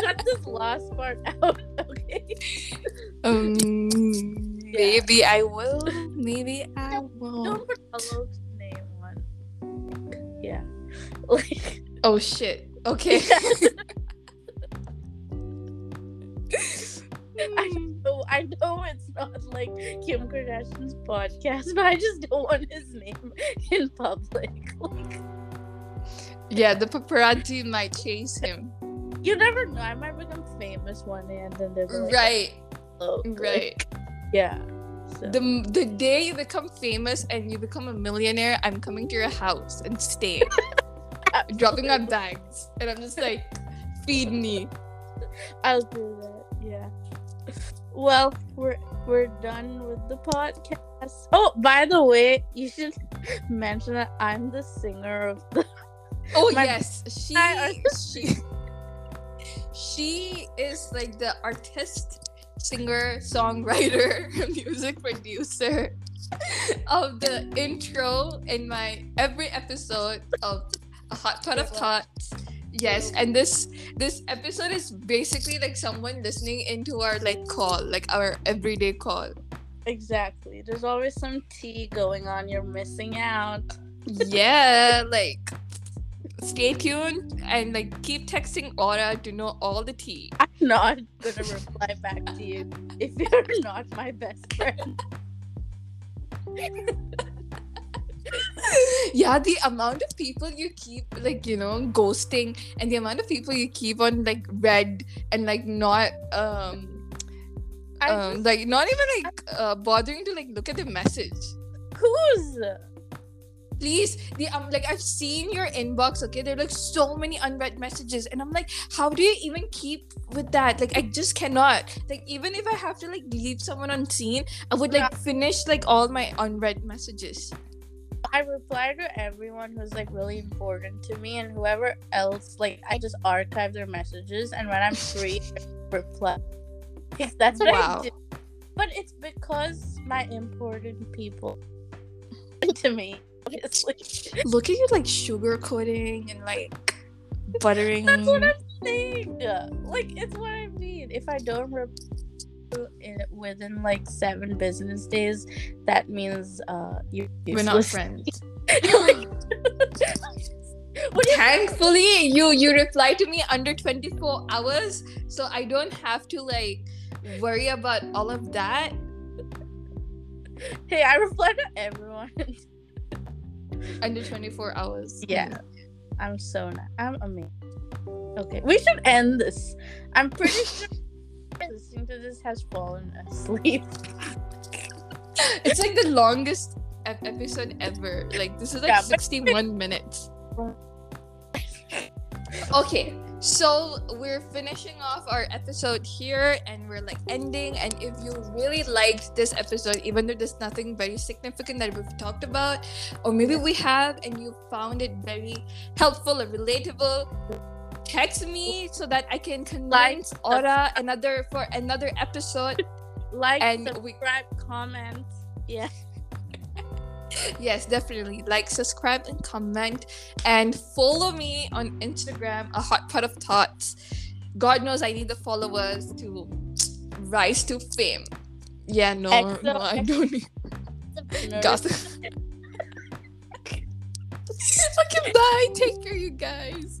cut this last part out, okay? Um, maybe I will. Maybe I will. Don't put Alok's name on. Yeah. Like Oh shit. Okay. I know, I know it's not like Kim Kardashian's podcast, but I just don't want his name in public. Like, yeah, the paparazzi might chase him. you never know. I might become famous one day, and then they're like, Right. "Oh, like, Right. yeah. So. The the day you become famous and you become a millionaire, I'm coming to your house and staying, dropping my bags, and I'm just like, feed me. I'll do that. Yeah. Well, we're we're done with the podcast. Oh, by the way, you should mention that I'm the singer of the. Oh My- yes, she I- she she is like the artist, singer, songwriter, music producer of the intro in my every episode of a hot pot of tots. Yes, and this this episode is basically like someone listening into our like call, like our everyday call. Exactly. There's always some tea going on. You're missing out. Yeah, like stay tuned and like keep texting Aura to know all the tea. I'm not gonna reply back to you if you're not my best friend. yeah, the amount of people you keep like you know ghosting, and the amount of people you keep on like red and like not um um like not even like uh, bothering to like look at the message. who's? Please, the um like I've seen your inbox. Okay, there are like so many unread messages, and I'm like, how do you even keep with that? Like, I just cannot. Like, even if I have to like leave someone unseen, I would like finish like all my unread messages. I reply to everyone who's like really important to me, and whoever else, like I just archive their messages, and when I'm free, I reply. That's what Wow. I do. But it's because my important people to me, obviously. Look at you like sugarcoating and like buttering. That's what I'm saying. Like it's what I mean. If I don't reply in within like seven business days, that means uh you're We're not friends. What you Thankfully, you you reply to me under 24 hours, so I don't have to like worry about all of that. Hey, I reply to everyone. Under 24 hours. yeah, I'm so not. I'm amazing. Okay, we should end this. I'm pretty sure listening to this has fallen asleep. It's like the longest ep- episode ever. Like this is like Yeah, but- 61 minutes. Okay, so we're finishing off our episode here and we're like ending. And if you really liked this episode, even though there's nothing very significant that we've talked about, or maybe we have and you found it very helpful or relatable, text me so that I can convince Aura another for another episode. Like, And we- subscribe, comment. Yeah. yes, definitely. Like, subscribe, and comment. And follow me on Instagram, a hot pot of thoughts. God knows I need the followers to rise to fame. Yeah, no, Exo- no, I don't need. Gossip. Fucking bye. Take care, you guys.